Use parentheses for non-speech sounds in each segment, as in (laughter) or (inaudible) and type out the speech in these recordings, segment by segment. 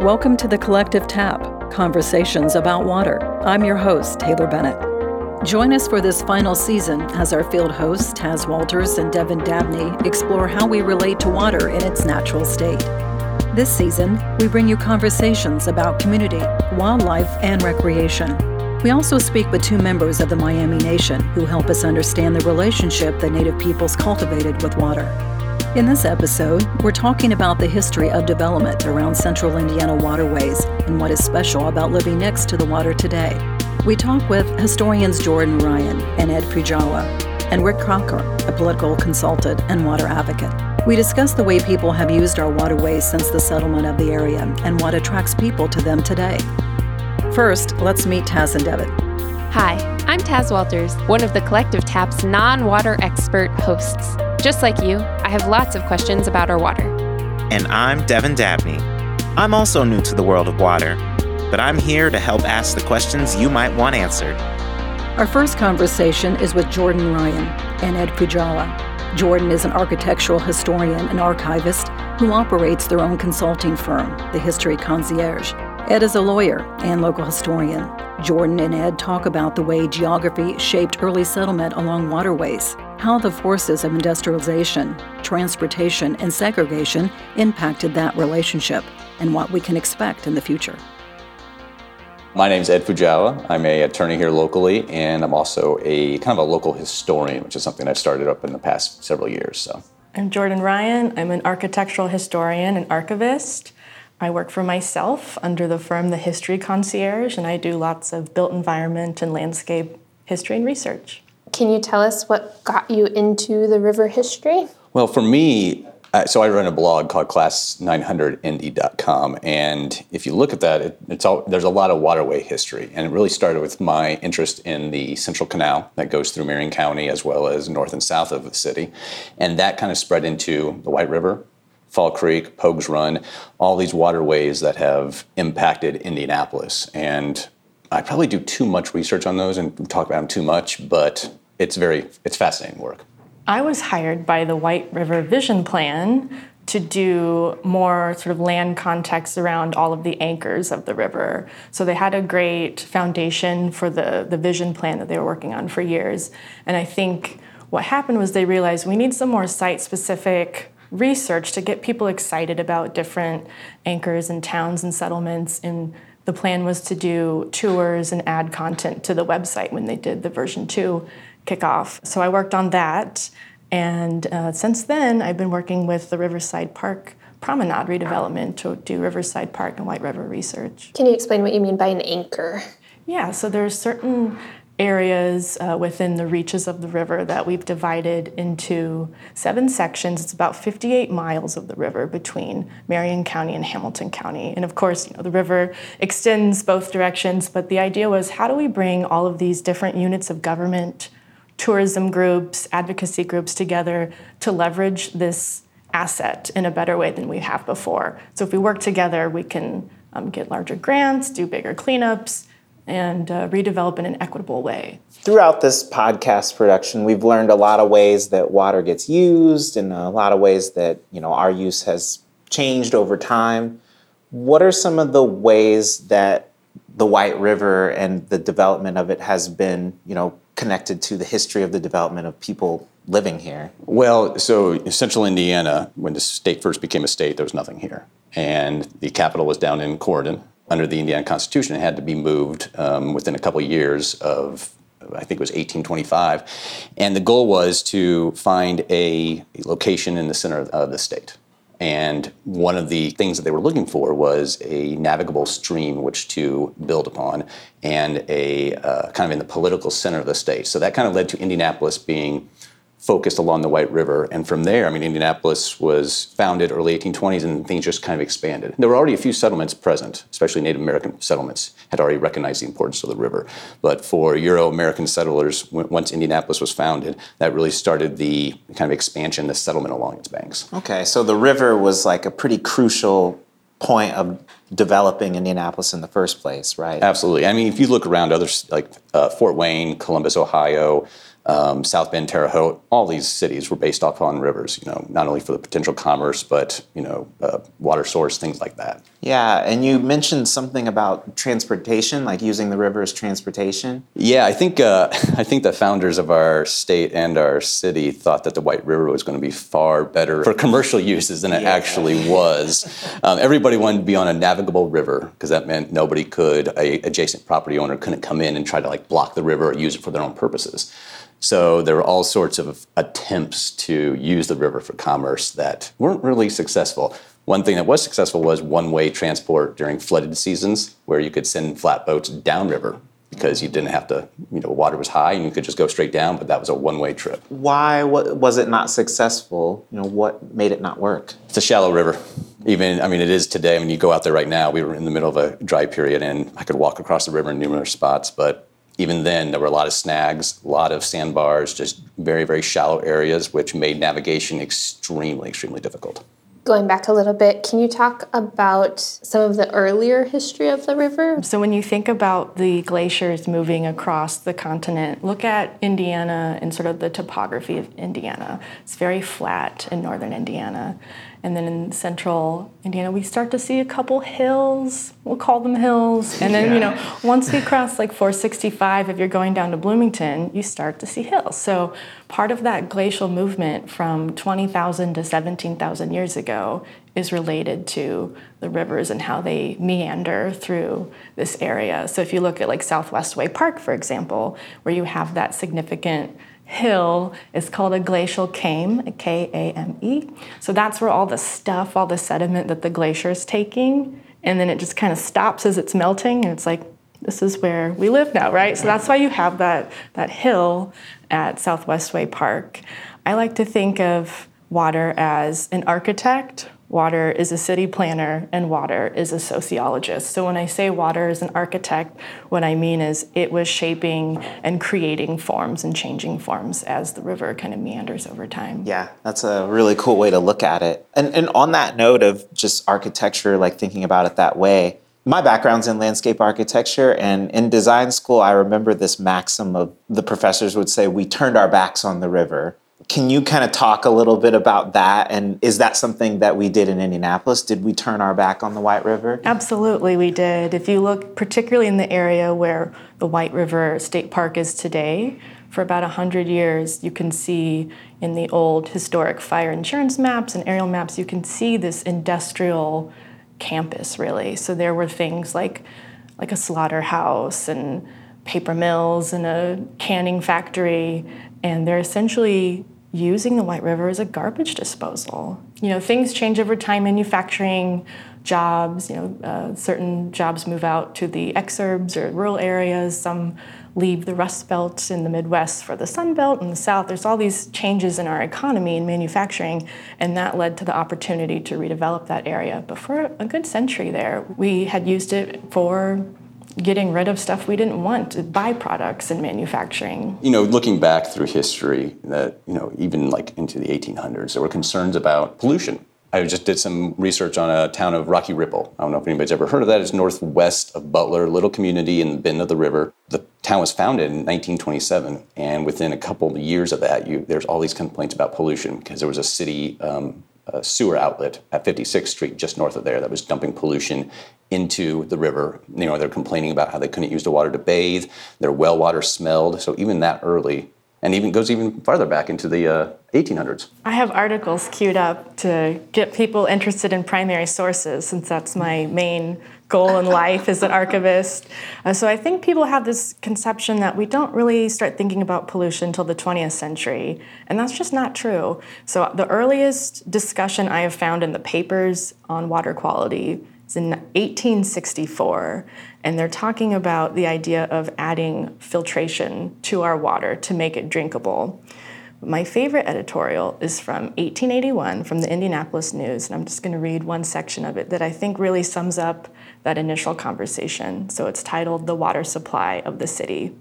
Welcome to the Collective Tap Conversations about Water. I'm your host, Taylor Bennett. Join us for this final season as our field hosts, Taz Walters and Devin Dabney, explore how we relate to water in its natural state. This season, we bring you conversations about community, wildlife, and recreation. We also speak with two members of the Miami Nation who help us understand the relationship that Native peoples cultivated with water. In this episode, we're talking about the history of development around central Indiana waterways and what is special about living next to the water today. We talk with historians Jordan Ryan and Ed Fujawa, and Rick Cockrum, a political consultant and water advocate. We discuss the way people have used our waterways since the settlement of the area and what attracts people to them today. First, let's meet Taz and Devin. Hi, I'm Taz Walters, one of the Collective Tap's non water expert hosts. Just like you, I have lots of questions about our water. And I'm Devin Dabney. I'm also new to the world of water, but I'm here to help ask the questions you might want answered. Our first conversation is with Jordan Ryan and Ed Fujawa. Jordan is an architectural historian and archivist who operates their own consulting firm, the History Concierge. Ed is a lawyer and local historian. Jordan and Ed talk about the way geography shaped early settlement along waterways, how the forces of industrialization, transportation, and segregation impacted that relationship, and what we can expect in the future. My name is Ed Fujawa. I'm a attorney here locally, and I'm also a kind of a local historian, which is something I've started up in the past several years. So, I'm Jordan Ryan. I'm an architectural historian and archivist. I work for myself under the firm The History Concierge, and I do lots of built environment and landscape history and research. Can you tell us what got you into the river history? Well, for me, uh, so I run a blog called class900indy.com, and if you look at that, it, it's all, there's a lot of waterway history, and it really started with my interest in the Central Canal that goes through Marion County as well as north and south of the city, and that kind of spread into the White River, Fall Creek, Pogues Run, all these waterways that have impacted Indianapolis, and I probably do too much research on those and talk about them too much, but it's very it's fascinating work. I was hired by the White River Vision Plan to do more sort of land context around all of the anchors of the river. So they had a great foundation for the, the vision plan that they were working on for years. And I think what happened was they realized we need some more site specific research to get people excited about different anchors and towns and settlements. And the plan was to do tours and add content to the website when they did the version two kickoff. So I worked on that. And uh, since then, I've been working with the Riverside Park Promenade redevelopment to do Riverside Park and White River research. Can you explain what you mean by an anchor? Yeah, so there's certain areas uh, within the reaches of the river that we've divided into seven sections. It's about 58 miles of the river between Marion County and Hamilton County. And of course, you know, the river extends both directions, but the idea was how do we bring all of these different units of government, tourism groups, advocacy groups together to leverage this asset in a better way than we have before. So if we work together, we can um, get larger grants, do bigger cleanups, and uh, redevelop in an equitable way. Throughout this podcast production, we've learned a lot of ways that water gets used and a lot of ways that you know our use has changed over time. What are some of the ways that the White River and the development of it has been, you know, connected to the history of the development of people living here? Well, so central Indiana, when the state first became a state, there was nothing here. And the capital was down in Corydon, under the Indiana Constitution, it had to be moved um, within a couple years of, I think it was 1825. And the goal was to find a location in the center of the state. And one of the things that they were looking for was a navigable stream which to build upon and a uh, kind of in the political center of the state. So that kind of led to Indianapolis being focused along the White River. And from there, I mean, Indianapolis was founded early 1820s and things just kind of expanded. There were already a few settlements present, especially Native American settlements, had already recognized the importance of the river. But for Euro American settlers, once Indianapolis was founded, that really started the kind of expansion, the settlement along its banks. Okay, so the river was like a pretty crucial point of developing Indianapolis in the first place, right? Absolutely. I mean, if you look around others like uh, Fort Wayne, Columbus, Ohio, um, South Bend, Terre Haute, all these cities were based off on rivers. You know, not only for the potential commerce, but you know, uh, water source, things like that. Yeah, and you mentioned something about transportation, like using the river as transportation. Yeah, I think uh, (laughs) I think the founders of our state and our city thought that the White River was going to be far better for commercial uses than it Yeah. actually was. Um, everybody wanted to be on a navigable river because that meant nobody could, a adjacent property owner couldn't come in and try to like block the river or use it for their own purposes. So there were all sorts of attempts to use the river for commerce that weren't really successful. One thing that was successful was one-way transport during flooded seasons, where you could send flatboats downriver because you didn't have to, you know, water was high and you could just go straight down, but that was a one-way trip. Why was it not successful? You know, what made it not work? It's a shallow river. Even, I mean, it is today. I mean, you go out there right now. We were in the middle of a dry period, and I could walk across the river in numerous spots. But even then, there were a lot of snags, a lot of sandbars, just very, very shallow areas, which made navigation extremely, extremely difficult. Going back a little bit, can you talk about some of the earlier history of the river? So when you think about the glaciers moving across the continent, look at Indiana and sort of the topography of Indiana. It's very flat in northern Indiana. And then in central Indiana, we start to see a couple hills. We'll call them hills. And then, you know, once we cross like 465, if you're going down to Bloomington, you start to see hills. So part of that glacial movement from 20,000 to 17,000 years ago is related to the rivers and how they meander through this area. So if you look at like Southwest Way Park, for example, where you have that significant hill is called a glacial kame, K A M E. So that's where all the stuff, all the sediment that the glacier is taking, and then it just kind of stops as it's melting, and it's like, this is where we live now, right? So that's why you have that that hill at Southwest Way Park. I like to think of water as an architect Water is a city planner and water is a sociologist. So when I say water is an architect, what I mean is it was shaping and creating forms and changing forms as the river kind of meanders over time. Yeah, that's a really cool way to look at it. And, and on that note of just architecture, like thinking about it that way, my background's in landscape architecture, and in design school, I remember this maxim of the professors would say, We turned our backs on the river. Can you kind of talk a little bit about that? And is that something that we did in Indianapolis? Did we turn our back on the White River? Absolutely, we did. If you look particularly in the area where the White River State Park is today, for about 100 years, you can see in the old historic fire insurance maps and aerial maps, you can see this industrial campus really. So there were things like like a slaughterhouse and paper mills and a canning factory, and they're essentially using the White River as a garbage disposal. You know, things change over time. Manufacturing jobs, you know, uh, certain jobs move out to the exurbs or rural areas. Some leave the Rust Belt in the Midwest for the Sun Belt in the South. There's all these changes in our economy and manufacturing, and that led to the opportunity to redevelop that area. But for a good century there, we had used it for getting rid of stuff we didn't want, byproducts in manufacturing. You know, looking back through history, that you know, even like into the 1800s, there were concerns about pollution. I just did some research on a town of Rocky Ripple. I don't know if anybody's ever heard of that. It's northwest of Butler, a little community in the bend of the river. The town was founded in 1927, and within a couple of years of that, you, there's all these complaints about pollution because there was a city um, a sewer outlet at 56th Street, just north of there, that was dumping pollution into the river. You know, they're complaining about how they couldn't use the water to bathe. Their well water smelled. So even that early, and even goes even farther back into the uh, 1800s. I have articles queued up to get people interested in primary sources, since that's my main goal in life as an archivist. Uh, so I think people have this conception that we don't really start thinking about pollution until the 20th century, and that's just not true. So the earliest discussion I have found in the papers on water quality is in 1864, and they're talking about the idea of adding filtration to our water to make it drinkable. My favorite editorial is from 1881 from the Indianapolis News, and I'm just going to read one section of it that I think really sums up that initial conversation. So it's titled The Water Supply of the City.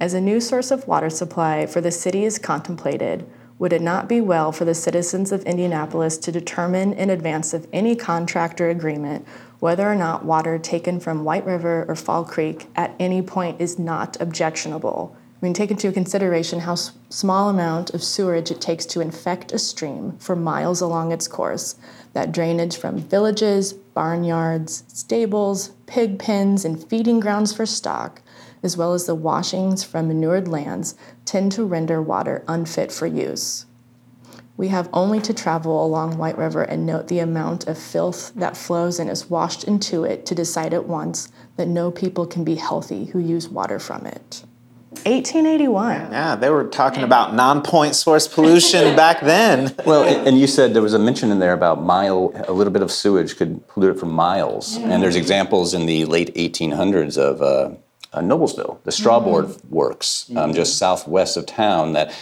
As a new source of water supply for the city is contemplated, would it not be well for the citizens of Indianapolis to determine in advance of any contract or agreement whether or not water taken from White River or Fall Creek at any point is not objectionable, mean, take into consideration how s- small amount of sewerage it takes to infect a stream for miles along its course. That drainage from villages, barnyards, stables, pig pens, and feeding grounds for stock, as well as the washings from manured lands, tend to render water unfit for use. We have only to travel along White River and note the amount of filth that flows and is washed into it to decide at once that no people can be healthy who use water from it. 1881. Yeah, they were talking about non-point source pollution (laughs) back then. Well, and and you said there was a mention in there about mile, a little bit of sewage could pollute it for miles. And there's examples in the late 1800s of uh, uh, Noblesville, the straw board works, um, just southwest of town. That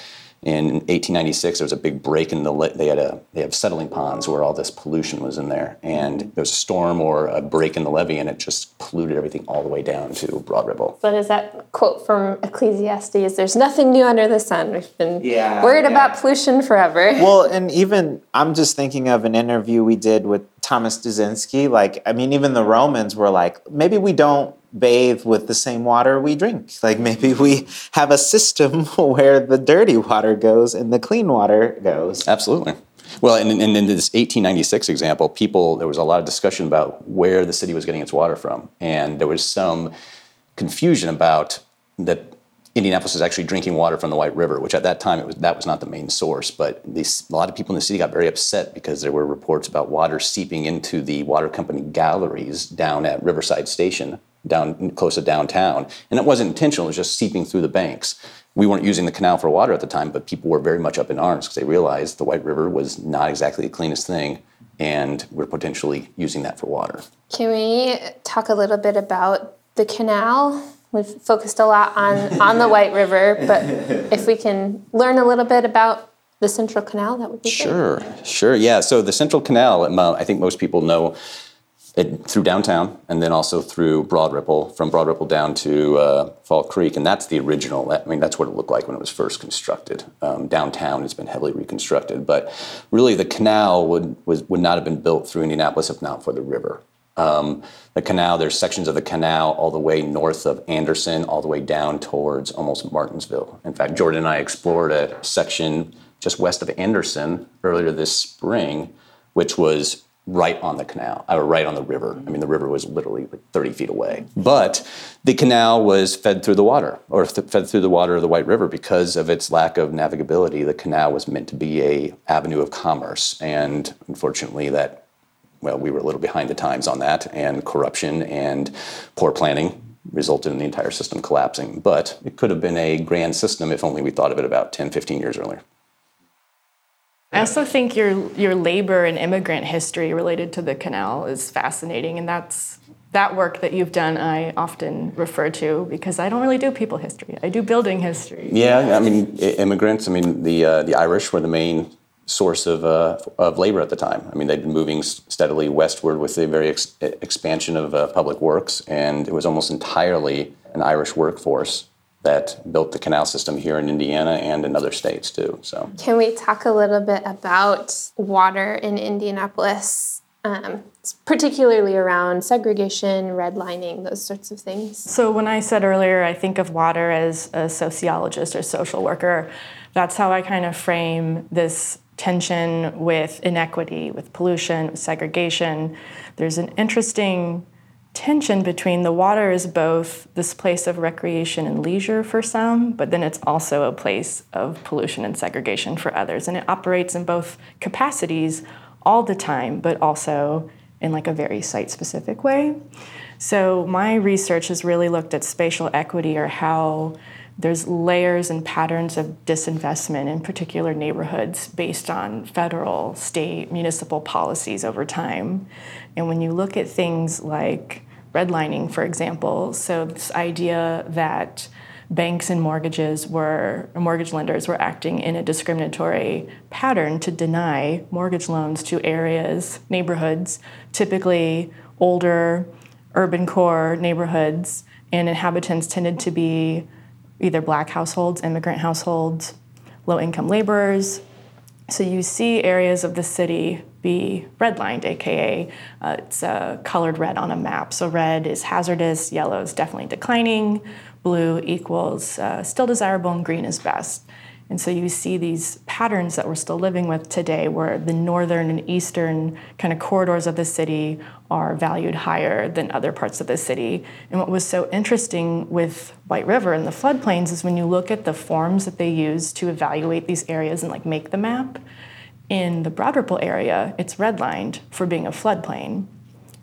in 1896 there was a big break in the. Le- they had a they have settling ponds where all this pollution was in there, and there was a storm or a break in the levee, and it just polluted everything all the way down to Broad Ripple. What is that quote from Ecclesiastes? There's nothing new under the sun. We've been Yeah, worried yeah. about pollution forever. (laughs) Well, and even I'm just thinking of an interview we did with Thomas Duzinski. Like, I mean, even the Romans were like, maybe we don't bathe with the same water we drink. (laughs) Like, maybe we have a system (laughs) where the dirty water goes and the clean water goes. Absolutely. Well, and, and in this 1896 example, people there was a lot of discussion about where the city was getting its water from, and there was some confusion about that Indianapolis is actually drinking water from the White River, which at that time it was that was not the main source. But these, a lot of people in the city got very upset because there were reports about water seeping into the water company galleries down at Riverside Station, down close to downtown, and it wasn't intentional; it was just seeping through the banks. We weren't using the canal for water at the time, but people were very much up in arms because they realized the White River was not exactly the cleanest thing, and we're potentially using that for water. Can we talk a little bit about the canal? We've focused a lot on, on the White River, but if we can learn a little bit about the Central Canal, that would be great. Sure, sure, yeah. So the Central Canal, um, I think most people know it through downtown, and then also through Broad Ripple, from Broad Ripple down to uh, Fall Creek, and that's the original. I mean, that's what it looked like when it was first constructed. Um, downtown has been heavily reconstructed, but really the canal would was, would not have been built through Indianapolis if not for the river. Um, the canal, there's sections of the canal all the way north of Anderson, all the way down towards almost Martinsville. In fact, Jordan and I explored a section just west of Anderson earlier this spring, which was right on the canal, or right on the river. I mean, the river was literally like 30 feet away. But the canal was fed through the water, or th- fed through the water of the White River because of its lack of navigability. The canal was meant to be a avenue of commerce, and unfortunately, that well, we were a little behind the times on that, and corruption and poor planning resulted in the entire system collapsing. But it could have been a grand system if only we thought of it about 10, 15 years earlier. I also think your your labor and immigrant history related to the canal is fascinating, and that's that work that you've done. I often refer to because I don't really do people history. I do building history. Yeah, I mean, immigrants. I mean, the uh, the Irish were the main source of uh, of labor at the time. I mean, they'd been moving steadily westward with the very ex- expansion of uh, public works, and it was almost entirely an Irish workforce that built the canal system here in Indiana and in other states too. So. Can we talk a little bit about water in Indianapolis, um, particularly around segregation, redlining, those sorts of things? So when I said earlier, I think of water as a sociologist or social worker. That's how I kind of frame this tension with inequity, with pollution, with segregation. There's an interesting tension between the water is both this place of recreation and leisure for some, but then it's also a place of pollution and segregation for others. And it operates in both capacities all the time, but also in like a very site specific way. So my research has really looked at spatial equity or how there's layers and patterns of disinvestment in particular neighborhoods based on federal, state, municipal policies over time. And when you look at things like redlining, for example, so this idea that banks and mortgages were mortgage lenders were acting in a discriminatory pattern to deny mortgage loans to areas, neighborhoods, typically older urban core neighborhoods, and inhabitants tended to be either black households, immigrant households, low income laborers. So you see areas of the city be redlined, aka uh, it's uh, colored red on a map. So red is hazardous, yellow is definitely declining, blue equals uh, still desirable, and green is best. And so you see these patterns that we're still living with today where the northern and eastern kind of corridors of the city are valued higher than other parts of the city. And what was so interesting with White River and the floodplains is when you look at the forms that they use to evaluate these areas and like make the map, in the Broad Ripple area, it's redlined for being a floodplain.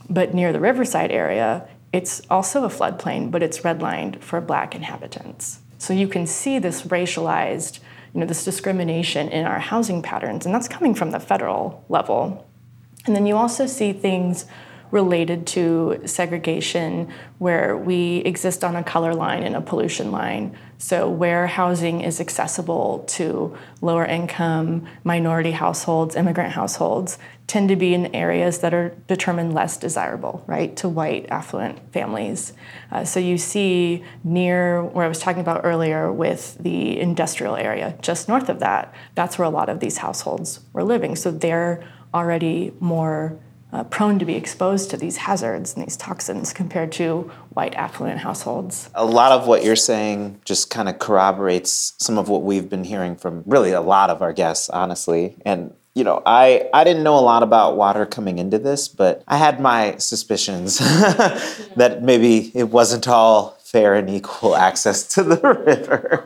But near the Riverside area, it's also a floodplain, but it's redlined for black inhabitants. So you can see this racialized you know, this discrimination in our housing patterns, and that's coming from the federal level. And then you also see things related to segregation where we exist on a color line and a pollution line. So, where housing is accessible to lower income, minority households, immigrant households, tend to be in areas that are determined less desirable, right, to white affluent families. Uh, so, you see near where I was talking about earlier with the industrial area, just north of that, that's where a lot of these households were living. So, they're already more uh, prone to be exposed to these hazards and these toxins compared to white affluent households. A lot of what you're saying just kind of corroborates some of what we've been hearing from really a lot of our guests, honestly. And you know, I, I didn't know a lot about water coming into this, but I had my suspicions (laughs) that maybe it wasn't all fair and equal (laughs) access to the (laughs) river.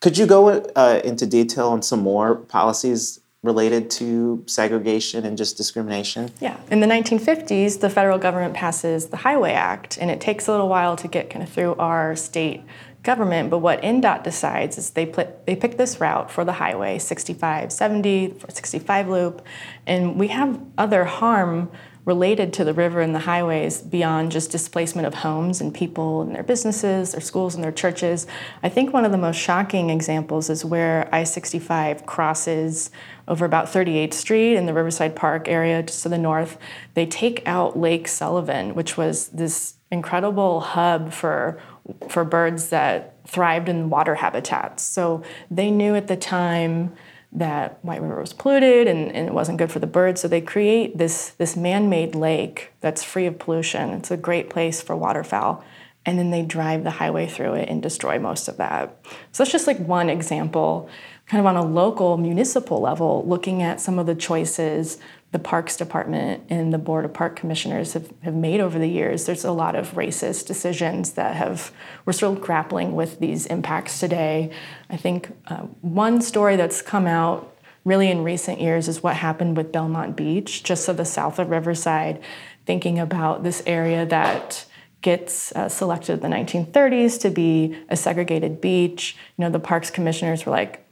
Could you go uh, into detail on some more policies related to segregation and just discrimination? Yeah. In the 1950s, the federal government passes the Highway Act, and it takes a little while to get kind of through our state government. But what INDOT decides is they, pl- they pick this route for the highway, 6570, 65 loop, and we have other harm related to the river and the highways beyond just displacement of homes and people and their businesses, their schools and their churches. I think one of the most shocking examples is where I 65 crosses over about 38th Street in the Riverside Park area just to the north. They take out Lake Sullivan, which was this incredible hub for for birds that thrived in water habitats. So they knew at the time that White River was polluted and, and, it wasn't good for the birds. So they create this, this man made lake that's free of pollution. It's a great place for waterfowl. And then they drive the highway through it and destroy most of that. So that's just like one example, kind of on a local municipal level, looking at some of the choices the Parks Department and the Board of Park Commissioners have, have made over the years. There's a lot of racist decisions that have, we're still grappling with these impacts today. I think uh, one story that's come out really in recent years is what happened with Belmont Beach, just to the south of Riverside, thinking about this area that gets uh, selected in the 1930s to be a segregated beach. You know, the parks commissioners were like,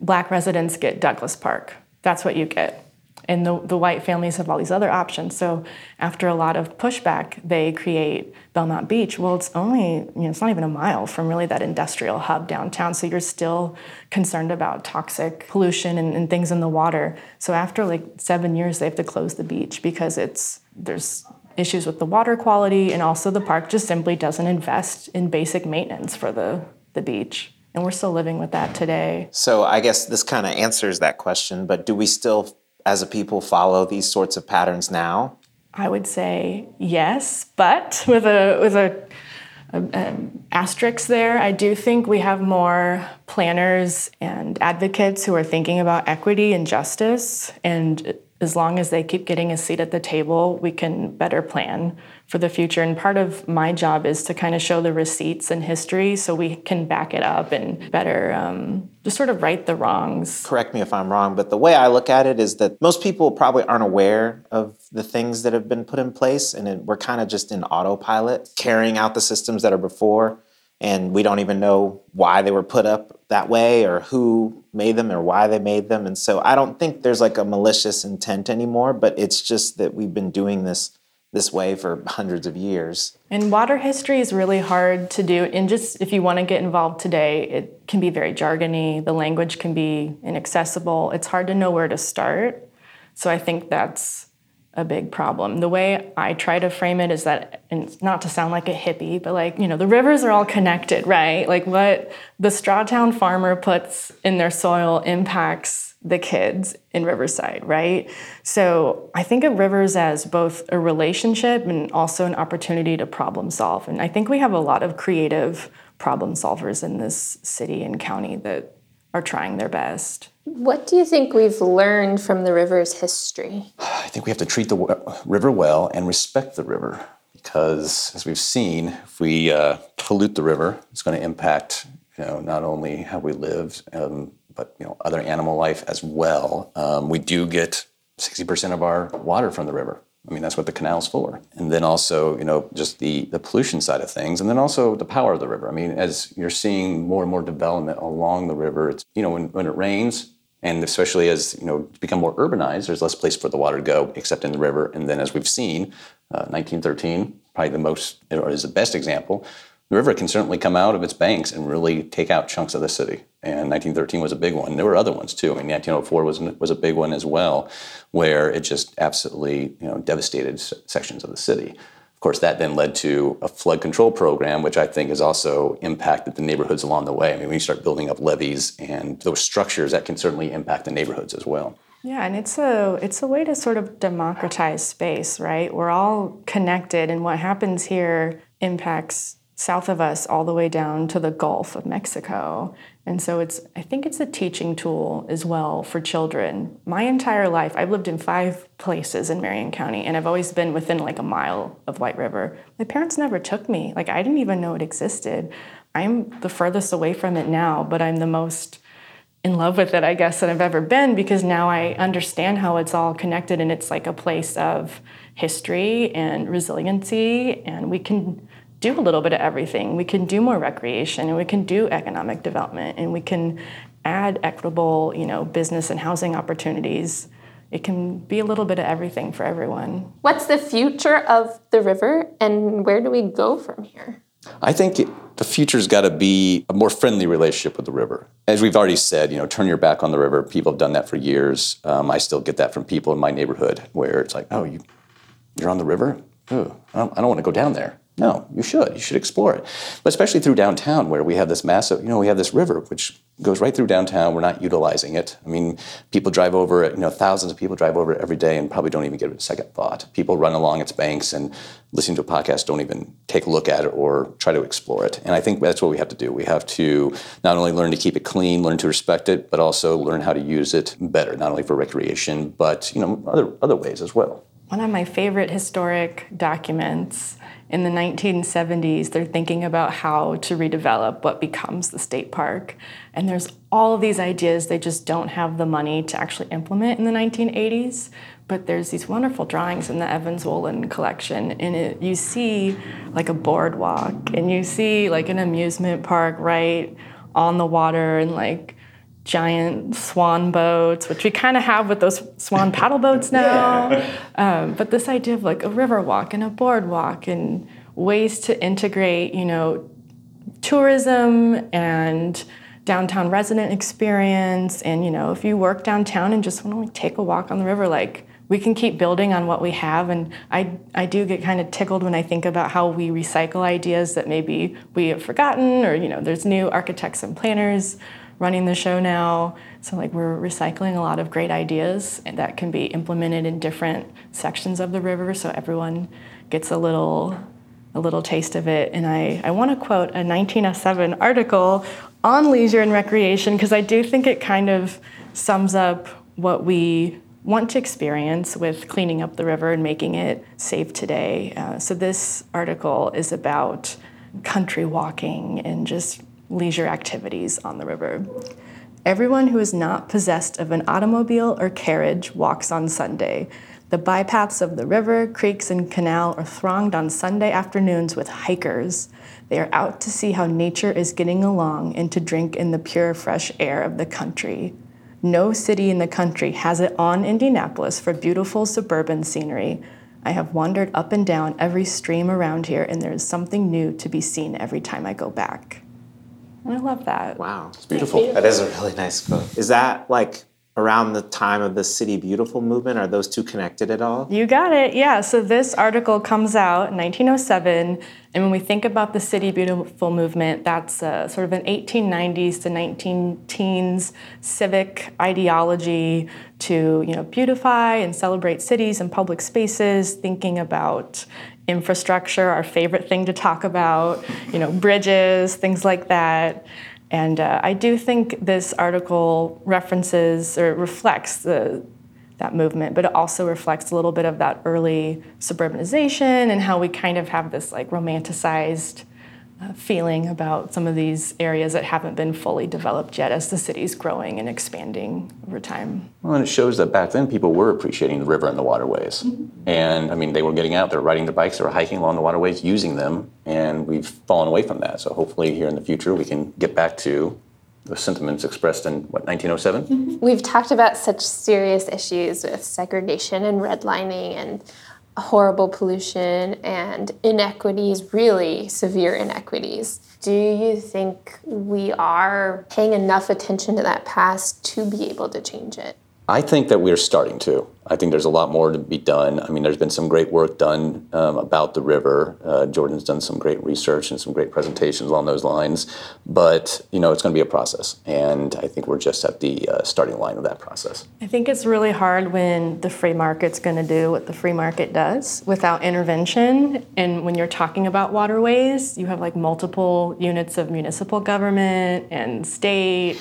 black residents get Douglass Park. That's what you get and the, the white families have all these other options. So after a lot of pushback, they create Belmont Beach. Well, it's only, you know, it's not even a mile from really that industrial hub downtown. So you're still concerned about toxic pollution and, and things in the water. So after like seven years, they have to close the beach because it's there's issues with the water quality and also the park just simply doesn't invest in basic maintenance for the, the beach. And we're still living with that today. So I guess this kind of answers that question, but do we still as a people follow these sorts of patterns now? I would say yes, but with a with a, um, asterisk there. I do think we have more planners and advocates who are thinking about equity and justice, and as long as they keep getting a seat at the table, we can better plan for the future. And part of my job is to kind of show the receipts and history so we can back it up and better um, just sort of right the wrongs. Correct me if I'm wrong, but the way I look at it is that most people probably aren't aware of the things that have been put in place, and it, we're kind of just in autopilot, carrying out the systems that are before. And we don't even know why they were put up that way or who made them or why they made them. And so I don't think there's like a malicious intent anymore, but it's just that we've been doing this this way for hundreds of years. And water history is really hard to do. And just if you want to get involved today, it can be very jargony. The language can be inaccessible. It's hard to know where to start. So I think that's a big problem. The way I try to frame it is that, and not to sound like a hippie, but like, you know, the rivers are all connected, right? Like what the Strawtown farmer puts in their soil impacts the kids in Riverside, right? So I think of rivers as both a relationship and also an opportunity to problem solve. And I think we have a lot of creative problem solvers in this city and county that are trying their best. What do you think we've learned from the river's history? I think we have to treat the river well and respect the river because, as we've seen, if we uh, pollute the river, it's going to impact you know not only how we live, um, but you know other animal life as well. Um, we do get 60% of our water from the river. I mean, that's what the canal's for. And then also, you know, just the, the pollution side of things. And then also the power of the river. I mean, as you're seeing more and more development along the river, it's, you know, when, when it rains, and especially as, you know, become more urbanized, there's less place for the water to go except in the river. And then as we've seen, uh, 1913, probably the most, or is the best example, the river can certainly come out of its banks and really take out chunks of the city. And 1913 was a big one. There were other ones too. I mean, 1904 was was a big one as well, where it just absolutely you know devastated sections of the city. Course, that then led to a flood control program, which I think has also impacted the neighborhoods along the way. I mean, when you start building up levees and those structures, that can certainly impact the neighborhoods as well. Yeah, and it's a it's a way to sort of democratize space, right? We're all connected, and what happens here impacts south of us all the way down to the Gulf of Mexico. And so it's I think it's a teaching tool as well for children. My entire life I've lived in 5 places in Marion County and I've always been within like a mile of White River. My parents never took me. Like I didn't even know it existed. I'm the furthest away from it now, but I'm the most in love with it, I guess, that I've ever been because now I understand how it's all connected and it's like a place of history and resiliency and we can do a little bit of everything. We can do more recreation and we can do economic development and we can add equitable, you know, business and housing opportunities. It can be a little bit of everything for everyone. What's the future of the river and where do we go from here? I think it, the future's got to be a more friendly relationship with the river. As we've already said, you know, turn your back on the river. People have done that for years. Um, I still get that from people in my neighborhood where it's like, oh, you, you're on the river? Ooh, I don't, I don't want to go down there. No, you should. You should explore it. But especially through downtown where we have this massive, you know, we have this river which goes right through downtown. We're not utilizing it. I mean, people drive over it, you know, thousands of people drive over it every day and probably don't even give it a second thought. People run along its banks and listening to a podcast don't even take a look at it or try to explore it. And I think that's what we have to do. We have to not only learn to keep it clean, learn to respect it, but also learn how to use it better, not only for recreation, but, you know, other other ways as well. One of my favorite historic documents in the 1970s, they're thinking about how to redevelop what becomes the state park. And there's all of these ideas they just don't have the money to actually implement in the 1980s. But there's these wonderful drawings in the Evans Woollen collection, and it, you see like a boardwalk, and you see like an amusement park right on the water, and like giant swan boats, which we kind of have with those swan (laughs) paddle boats now. Yeah. Um, but this idea of like a river walk and a boardwalk and ways to integrate, you know, tourism and downtown resident experience. And, you know, if you work downtown and just want to like take a walk on the river, like we can keep building on what we have. And I, I do get kind of tickled when I think about how we recycle ideas that maybe we have forgotten or, you know, there's new architects and planners running the show now. So like we're recycling a lot of great ideas that can be implemented in different sections of the river so everyone gets a little a little taste of it. And I, I want to quote a 1907 article on leisure and recreation because I do think it kind of sums up what we want to experience with cleaning up the river and making it safe today. Uh, so this article is about country walking and just leisure activities on the river. Everyone who is not possessed of an automobile or carriage walks on Sunday. The bypaths of the river, creeks, and canal are thronged on Sunday afternoons with hikers. They are out to see how nature is getting along and to drink in the pure, fresh air of the country. No city in the country has it on Indianapolis for beautiful suburban scenery. I have wandered up and down every stream around here, and there is something new to be seen every time I go back. And I love that. Wow. It's beautiful. That is a really nice quote. Is that like around the time of the City Beautiful movement? Are those two connected at all? You got it. Yeah. So this article comes out in 1907. And when we think about the City Beautiful movement, that's uh, sort of an 1890s to 19 teens civic ideology to you know beautify and celebrate cities and public spaces, thinking about infrastructure, our favorite thing to talk about, you know, bridges, things like that. And uh, I do think this article references or reflects the, that movement, but it also reflects a little bit of that early suburbanization and how we kind of have this like romanticized feeling about some of these areas that haven't been fully developed yet as the city's growing and expanding over time. Well, and it shows that back then people were appreciating the river and the waterways. Mm-hmm. And I mean, they were getting out, they were riding their bikes, they were hiking along the waterways, using them, and we've fallen away from that. So hopefully, here in the future, we can get back to the sentiments expressed in what 1907 mm-hmm. we've talked about such serious issues with segregation and redlining and horrible pollution and inequities, really severe inequities. Do you think we are paying enough attention to that past to be able to change it? I think that we're starting to. I think there's a lot more to be done. I mean, there's been some great work done um, about the river. Uh, Jordan's done some great research and some great presentations along those lines. But you know, it's going to be a process, and I think we're just at the uh, starting line of that process. I think it's really hard when the free market's going to do what the free market does without intervention. And when you're talking about waterways, you have like multiple units of municipal government and state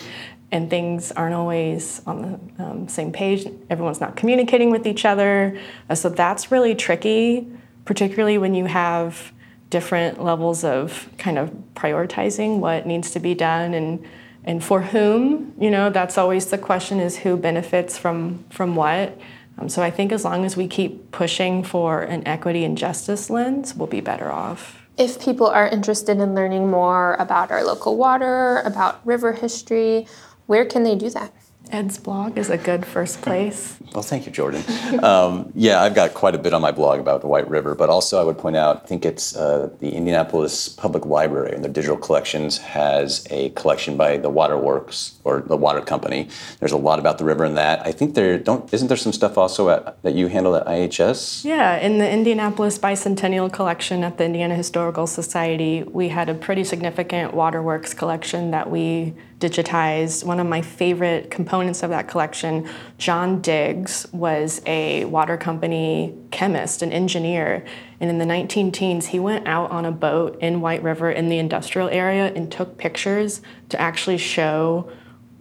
and things aren't always on the um, same page. Everyone's not communicating with each other. Uh, so that's really tricky, particularly when you have different levels of kind of prioritizing what needs to be done and and for whom. You know, that's always the question: is who benefits from from what. Um, so I think as long as we keep pushing for an equity and justice lens, we'll be better off. If people are interested in learning more about our local water, about river history, where can they do that? Ed's blog is a good first place. Well, thank you, Jordan. Um, yeah, I've got quite a bit on my blog about the White River, but also I would point out, I think it's uh, the Indianapolis Public Library and their digital collections has a collection by the Waterworks or the Water Company. There's a lot about the river in that. I think there don't isn't there some stuff also at, that you handle at IHS? Yeah, in the Indianapolis Bicentennial Collection at the Indiana Historical Society, we had a pretty significant Waterworks collection that we digitized. One of my favorite components of that collection, John Diggs, was a water company chemist, an engineer. And in the 19 teens, he went out on a boat in White River in the industrial area and took pictures to actually show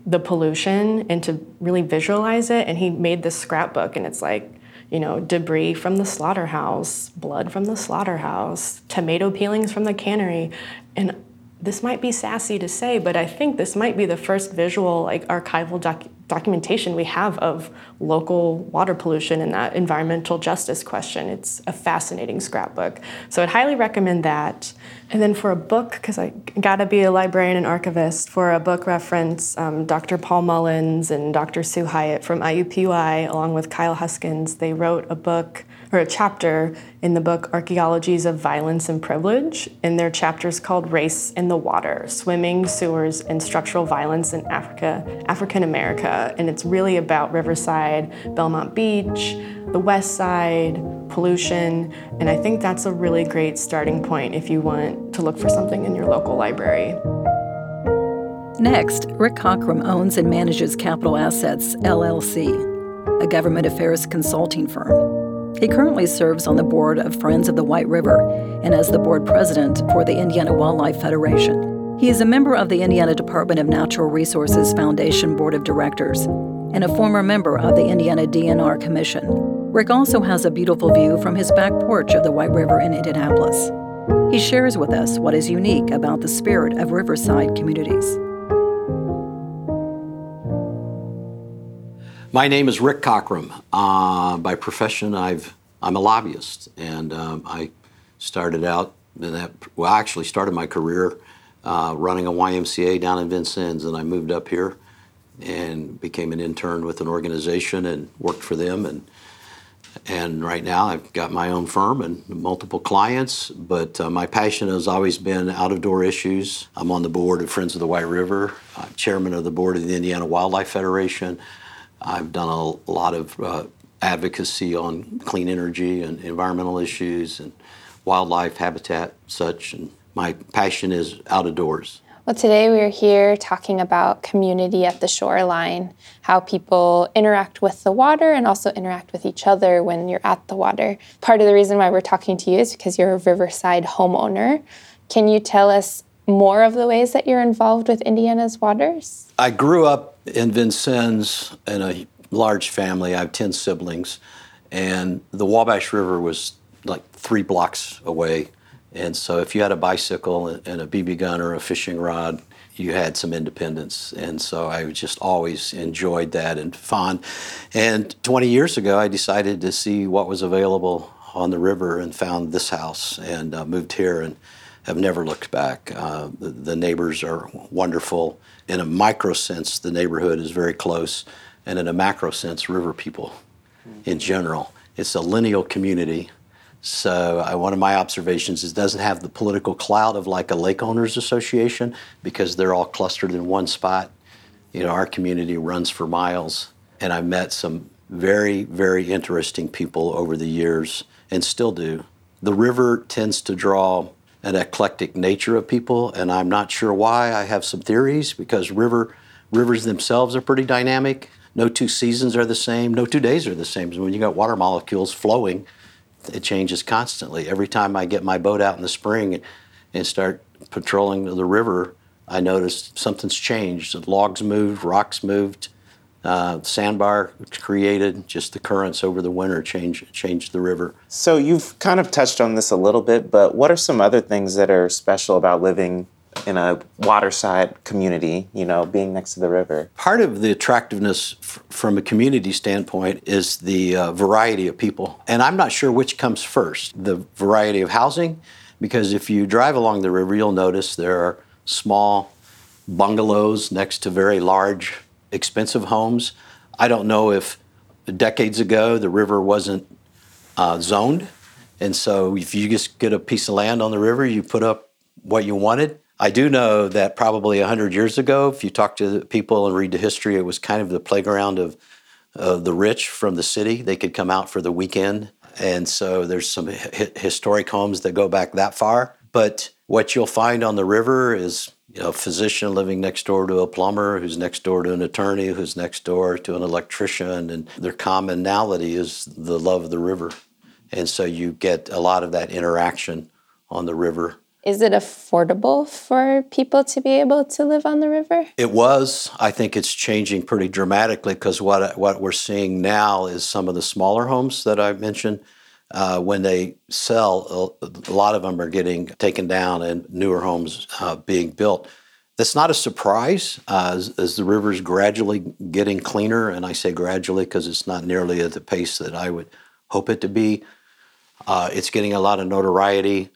the pollution and to really visualize it. And he made this scrapbook, and it's like, you know, debris from the slaughterhouse, blood from the slaughterhouse, tomato peelings from the cannery. And this might be sassy to say, but I think this might be the first visual, like archival doc- documentation we have of local water pollution and that environmental justice question. It's a fascinating scrapbook. So I'd highly recommend that. And then for a book, because I gotta be a librarian and archivist, for a book reference, um, Dr. Paul Mullins and Dr. Sue Hyatt from IUPUI, along with Kyle Huskins, they wrote a book or a chapter in the book Archaeologies of Violence and Privilege, and their chapter is called Race in the Water: Swimming, Sewers, and Structural Violence in Africa, African America. And it's really about Riverside, Belmont Beach, the West Side, pollution, and I think that's a really great starting point if you want to look for something in your local library. Next, Rick Cockrum owns and manages Capital Assets, LLC, a government affairs consulting firm. He currently serves on the board of Friends of the White River and as the board president for the Indiana Wildlife Federation. He is a member of the Indiana Department of Natural Resources Foundation Board of Directors and a former member of the Indiana DNR Commission. Rick also has a beautiful view from his back porch of the White River in Indianapolis. He shares with us what is unique about the spirit of riverside communities. My name is Rick Cockrum. Uh, by profession, I've I'm a lobbyist, and um, I started out. That, well, I actually started my career uh, running a YMCA down in Vincennes, and I moved up here and became an intern with an organization and worked for them. And and right now, I've got my own firm and multiple clients. But uh, my passion has always been out of door issues. I'm on the board of Friends of the White River, uh, chairman of the board of the Indiana Wildlife Federation. I've done a lot of uh, advocacy on clean energy and environmental issues and wildlife habitat, such. And my passion is out of doors. Well, today we're here talking about community at the shoreline, how people interact with the water and also interact with each other when you're at the water. Part of the reason why we're talking to you is because you're a Riverside homeowner. Can you tell us more of the ways that you're involved with Indiana's waters? I grew up in Vincennes in a large family. I have 10 siblings, and the Wabash River was like three blocks away and so if you had a bicycle and a BB gun or a fishing rod, you had some independence. And so I just always enjoyed that and fond. And 20 years ago, I decided to see what was available on the river and found this house and uh, moved here and have never looked back. Uh, the, the, neighbors are wonderful. In a micro sense, the neighborhood is very close. And in a macro sense, river people in general. It's a lineal community so uh, one of my observations is it doesn't have the political clout of like a lake owners association because they're all clustered in one spot. You know, our community runs for miles, and I've met some very, very interesting people over the years, and still do. The river tends to draw an eclectic nature of people, and I'm not sure why. I have some theories because river rivers themselves are pretty dynamic. No two seasons are the same. No two days are the same. When you got water molecules flowing it changes constantly. Every time I get my boat out in the spring and start patrolling the river, I notice something's changed. Logs moved, rocks moved, uh, sandbar created. Just the currents over the winter change changed the river. So you've kind of touched on this a little bit, but what are some other things that are special about living in a waterside community, you know, being next to the river. Part of the attractiveness f- from a community standpoint is the uh, variety of people. And I'm not sure which comes first the variety of housing, because if you drive along the river, you'll notice there are small bungalows next to very large, expensive homes. I don't know if decades ago the river wasn't uh, zoned. And so if you just get a piece of land on the river, you put up what you wanted I do know that probably 100 years ago, if you talk to people and read the history, it was kind of the playground of uh, the rich from the city. They could come out for the weekend. And so there's some hi- historic homes that go back that far. But what you'll find on the river is a physician living next door to a plumber, who's next door to an attorney, who's next door to an electrician. And their commonality is the love of the river. And so you get a lot of that interaction on the river is it affordable for people to be able to live on the river? It was. I think it's changing pretty dramatically because what what we're seeing now is some of the smaller homes that I mentioned. Uh, when they sell, a lot of them are getting taken down and newer homes uh, being built. That's not a surprise uh, as, as, the river's gradually getting cleaner, and I say gradually because it's not nearly at the pace that I would hope it to be. Uh, it's getting a lot of notoriety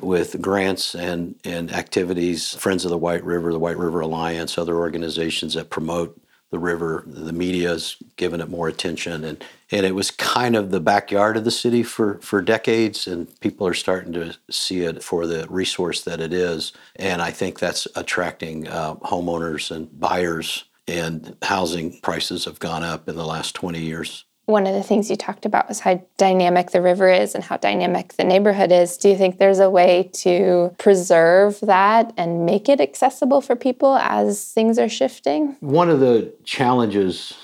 with grants and, and activities, Friends of the White River, the White River Alliance, other organizations that promote the river. The media's given it more attention. And, and it was kind of the backyard of the city for, for decades, and people are starting to see it for the resource that it is. And I think that's attracting uh, homeowners and buyers, and housing prices have gone up in the last 20 years one of the things you talked about was how dynamic the river is and how dynamic the neighborhood is. Do you think there's a way to preserve that and make it accessible for people as things are shifting? One of the challenges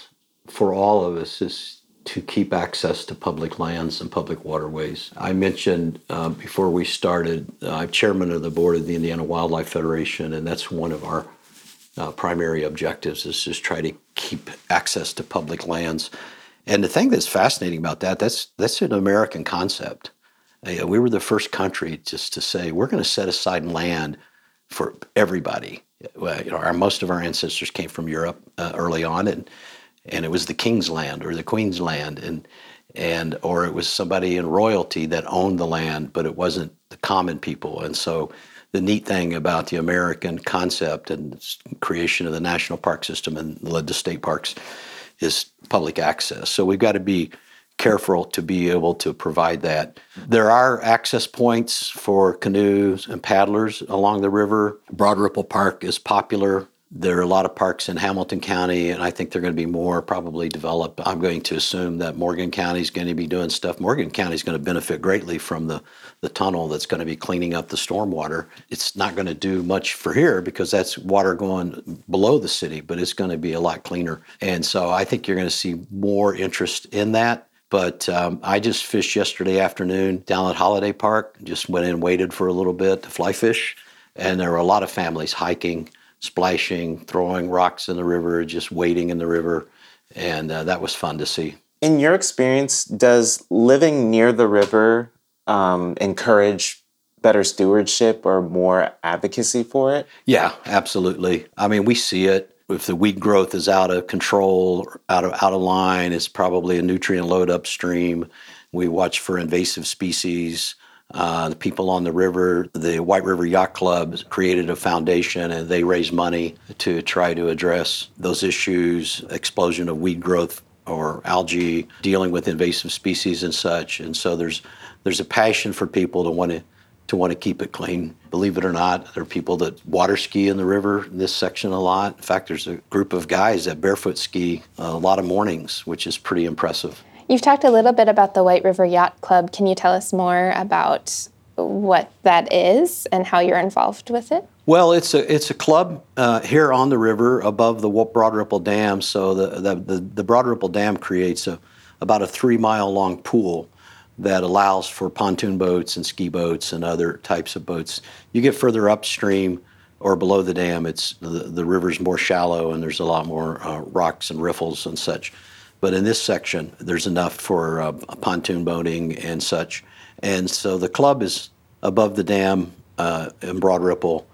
for all of us is to keep access to public lands and public waterways. I mentioned uh, before we started, uh, I'm chairman of the board of the Indiana Wildlife Federation, and that's one of our uh, primary objectives is just try to keep access to public lands. And the thing that's fascinating about that, that's that's an American concept. Uh, we were the first country just to say we're going to set aside land for everybody. Well, you know, our, most of our ancestors came from Europe uh, early on, and and it was the king's land or the queen's land, and and or it was somebody in royalty that owned the land, but it wasn't the common people. And so, the neat thing about the American concept and creation of the national park system and led to state parks is public access. So we've got to be careful to be able to provide that. There are access points for canoes and paddlers along the river. Broad Ripple Park is popular there are a lot of parks in Hamilton County, and I think they're going to be more probably developed. I'm going to assume that Morgan County is going to be doing stuff. Morgan County is going to benefit greatly from the, the tunnel that's going to be cleaning up the stormwater. It's not going to do much for here because that's water going below the city, but it's going to be a lot cleaner. And so I think you're going to see more interest in that. But um, I just fished yesterday afternoon down at Holiday Park. Just went in, waited for a little bit to fly fish, and there were a lot of families hiking splashing, throwing rocks in the river, just wading in the river, and uh, that was fun to see. In your experience, does living near the river um, encourage better stewardship or more advocacy for it? Yeah, absolutely. I mean, we see it. If the weed growth is out of control, out of out of line, it's probably a nutrient load upstream. We watch for invasive species. Uh, the people on the river, the White River Yacht Club created a foundation and they raise money to try to address those issues, explosion of weed growth or algae, dealing with invasive species and such. And so there's there's a passion for people to want to to want to keep it clean. Believe it or not, there are people that water ski in the river in this section a lot. In fact, there's a group of guys that barefoot ski a lot of mornings, which is pretty impressive. You've talked a little bit about the White River Yacht Club. Can you tell us more about what that is and how you're involved with it? Well, it's a it's a club uh, here on the river above the Broad Ripple Dam. So the the, the, the Broad Ripple Dam creates a about a three mile long pool that allows for pontoon boats and ski boats and other types of boats. You get further upstream or below the dam, it's the, the river's more shallow and there's a lot more uh, rocks and riffles and such. But in this section, there's enough for uh, pontoon boating and such. And so the club is above the dam uh, in Broad Ripple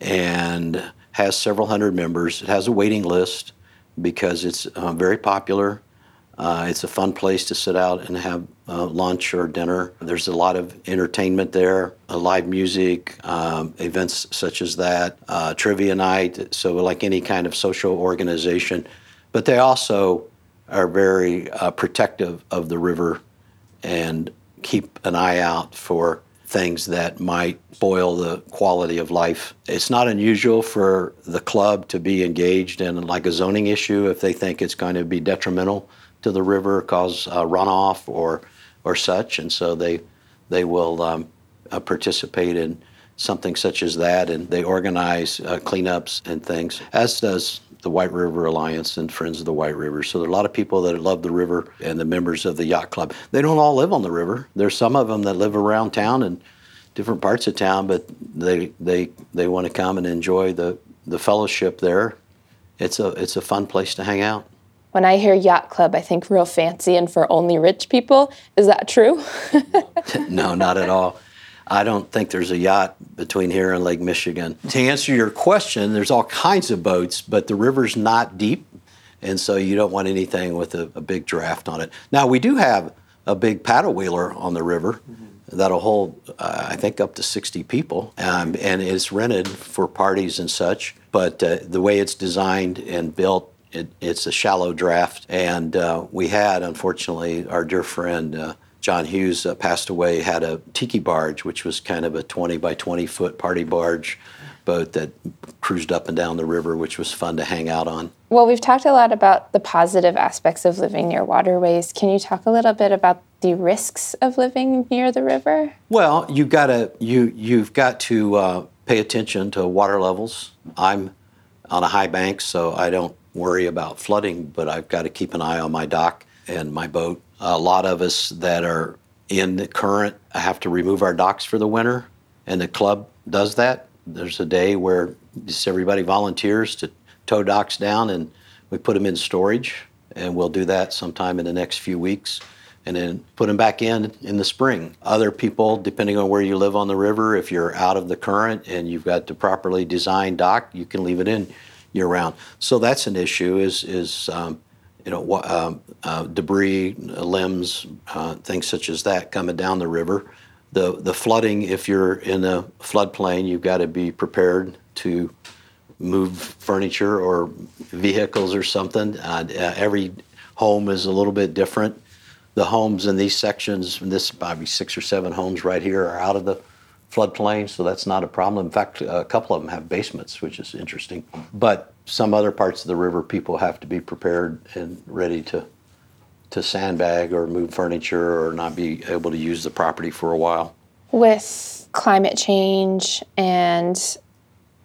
and has several hundred members. It has a waiting list because it's uh, very popular. Uh, it's a fun place to sit out and have uh, lunch or dinner. There's a lot of entertainment there, uh, live music, um, events such as that, trivia night, so like any kind of social organization. But they also are very uh, protective of the river and keep an eye out for things that might spoil the quality of life. It's not unusual for the club to be engaged in like a zoning issue if they think it's going to be detrimental to the river, cause uh, runoff or or such, and so they they will um, uh, participate in something such as that, and they organize uh, cleanups and things, as does the White River Alliance and Friends of the White River. So there are a lot of people that love the river and the members of the yacht club. They don't all live on the river. There's some of them that live around town and different parts of town, but they they they want to come and enjoy the the fellowship there. It's a it's a fun place to hang out. When I hear yacht club, I think real fancy and for only rich people. Is that true? (laughs) no, not at all. I don't think there's a yacht between here and Lake Michigan. To answer your question, there's all kinds of boats, but the river's not deep, and so you don't want anything with a, a big draft on it. Now, we do have a big paddle wheeler on the river mm-hmm. that'll hold, uh, I think, up to 60 people, um, and it's rented for parties and such. But uh, the way it's designed and built, it, it's a shallow draft, and uh, we had, unfortunately, our dear friend uh, John Hughes uh, passed away, had a tiki barge, which was kind of a 20 by 20 foot party barge boat that cruised up and down the river, which was fun to hang out on. Well, we've talked a lot about the positive aspects of living near waterways. Can you talk a little bit about the risks of living near the river? Well, you got to you you've got to uh, pay attention to water levels. I'm on a high bank, so I don't worry about flooding, but I've got to keep an eye on my dock and my boat a lot of us that are in the current have to remove our docks for the winter, and the club does that. There's a day where just everybody volunteers to tow docks down, and we put them in storage, and we'll do that sometime in the next few weeks, and then put them back in in the spring. Other people, depending on where you live on the river, if you're out of the current and you've got the properly designed dock, you can leave it in year round. So that's an issue. Is is um, you know, uh, uh, debris, limbs, uh, things such as that coming down the river. The, the flooding, if you're in a floodplain, you've got to be prepared to move furniture or vehicles or something. Uh, uh, every home is a little bit different. The homes in these sections, this probably six or seven homes right here, are out of the floodplain, so that's not a problem. In fact, a couple of them have basements, which is interesting. But some other parts of the river, people have to be prepared and ready to to sandbag or move furniture or not be able to use the property for a while. With climate change and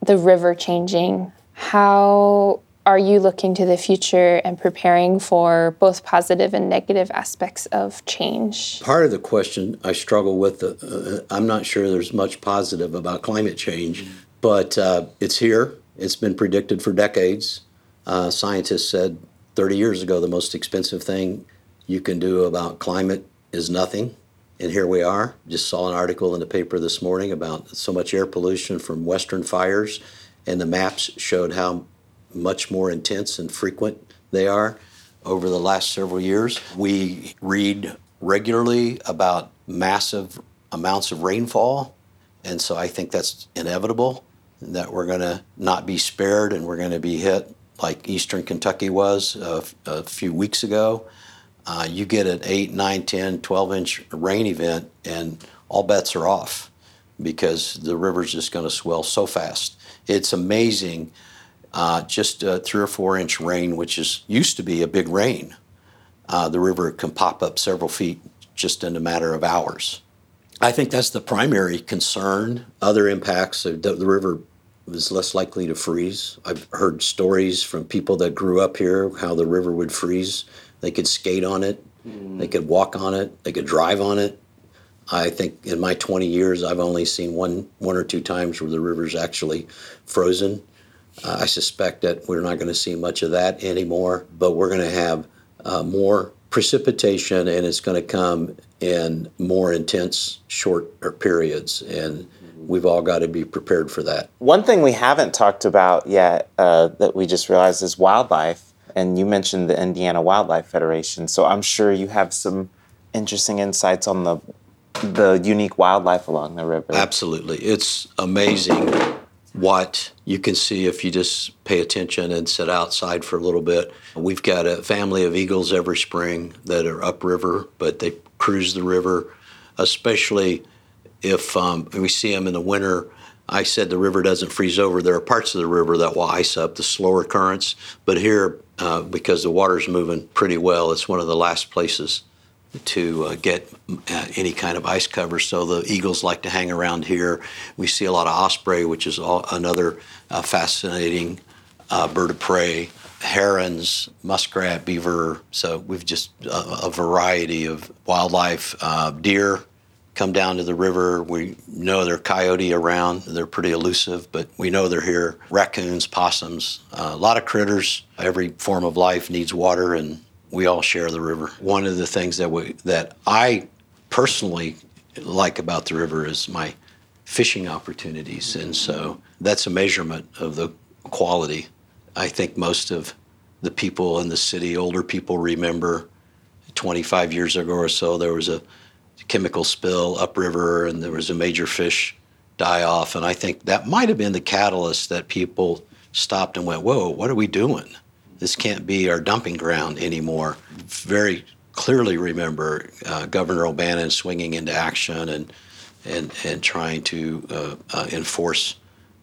the river changing, how are you looking to the future and preparing for both positive and negative aspects of change? Part of the question I struggle with, uh, I'm not sure there's much positive about climate change, but uh, it's here. It's been predicted for decades. Uh, scientists said 30 years ago the most expensive thing you can do about climate is nothing. And here we are. Just saw an article in the paper this morning about so much air pollution from Western fires, and the maps showed how much more intense and frequent they are over the last several years. We read regularly about massive amounts of rainfall, and so I think that's inevitable that we're going to not be spared and we're going to be hit like eastern Kentucky was a, few weeks ago. Uh, you get an 8, 9, 10, 12 inch rain event, and all bets are off because the river's just going to swell so fast. It's amazing. Uh, just three or four inch rain, which is used to be a big rain, uh, the river can pop up several feet just in a matter of hours. I think that's the primary concern. Other impacts, the, the river is less likely to freeze. I've heard stories from people that grew up here how the river would freeze they could skate on it, mm. they could walk on it, they could drive on it. I think in my 20 years, I've only seen one, one or two times where the river's actually frozen. Uh, I suspect that we're not going to see much of that anymore, but we're going to have uh, more precipitation and it's going to come in more intense, shorter periods. And we've all got to be prepared for that. One thing we haven't talked about yet uh, that we just realized is wildlife and you mentioned the Indiana Wildlife Federation. So I'm sure you have some interesting insights on the the unique wildlife along the river. Absolutely. It's amazing what you can see if you just pay attention and sit outside for a little bit. We've got a family of eagles every spring that are upriver, but they cruise the river, especially if um, we see them in the winter I said the river doesn't freeze over. There are parts of the river that will ice up, the slower currents. But here, uh, because the water's moving pretty well, it's one of the last places to uh, get uh, any kind of ice cover. So the eagles like to hang around here. We see a lot of osprey, which is all, another uh, fascinating uh, bird of prey. Herons, muskrat, beaver. So we've just a, a variety of wildlife. Uh, deer, come down to the river. We know there are coyote around. They're pretty elusive, but we know they're here. Raccoons, possums, uh, a lot of critters. Every form of life needs water, and we all share the river. One of the things that we that I personally like about the river is my fishing opportunities, and so that's a measurement of the quality. I think most of the people in the city, older people, remember 25 years ago or so, there was a chemical spill upriver and there was a major fish die off. And I think that might have been the catalyst that people stopped and went, whoa, what are we doing? This can't be our dumping ground anymore. Very clearly remember uh, Governor O'Bannon swinging into action and, and, and trying to uh, uh, enforce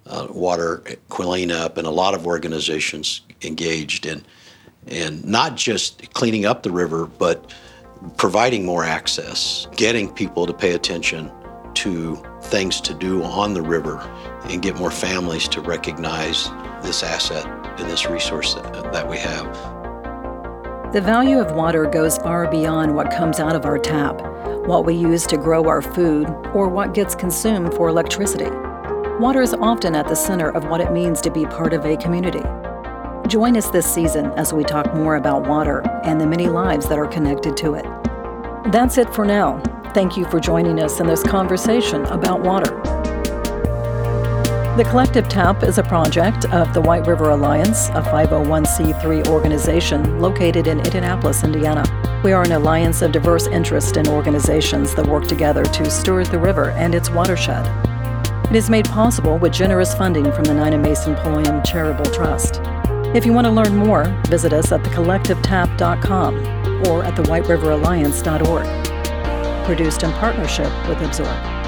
uh, water cleanup, and a lot of organizations engaged in, in not just cleaning up the river, but providing more access, getting people to pay attention to things to do on the river, and get more families to recognize this asset and this resource that, that we have. The value of water goes far beyond what comes out of our tap, what we use to grow our food, or what gets consumed for electricity. Water is often at the center of what it means to be part of a community. Join us this season as we talk more about water and the many lives that are connected to it. That's it for now. Thank you for joining us in this conversation about water. The Collective Tap is a project of the White River Alliance, a 501c3 organization located in Indianapolis, Indiana. We are an alliance of diverse interests and organizations that work together to steward the river and its watershed. It is made possible with generous funding from the Nina Mason Pulliam Charitable Trust. If you want to learn more, visit us at thecollectivetap.com or at thewhiteriveralliance.org. Produced in partnership with Absorb.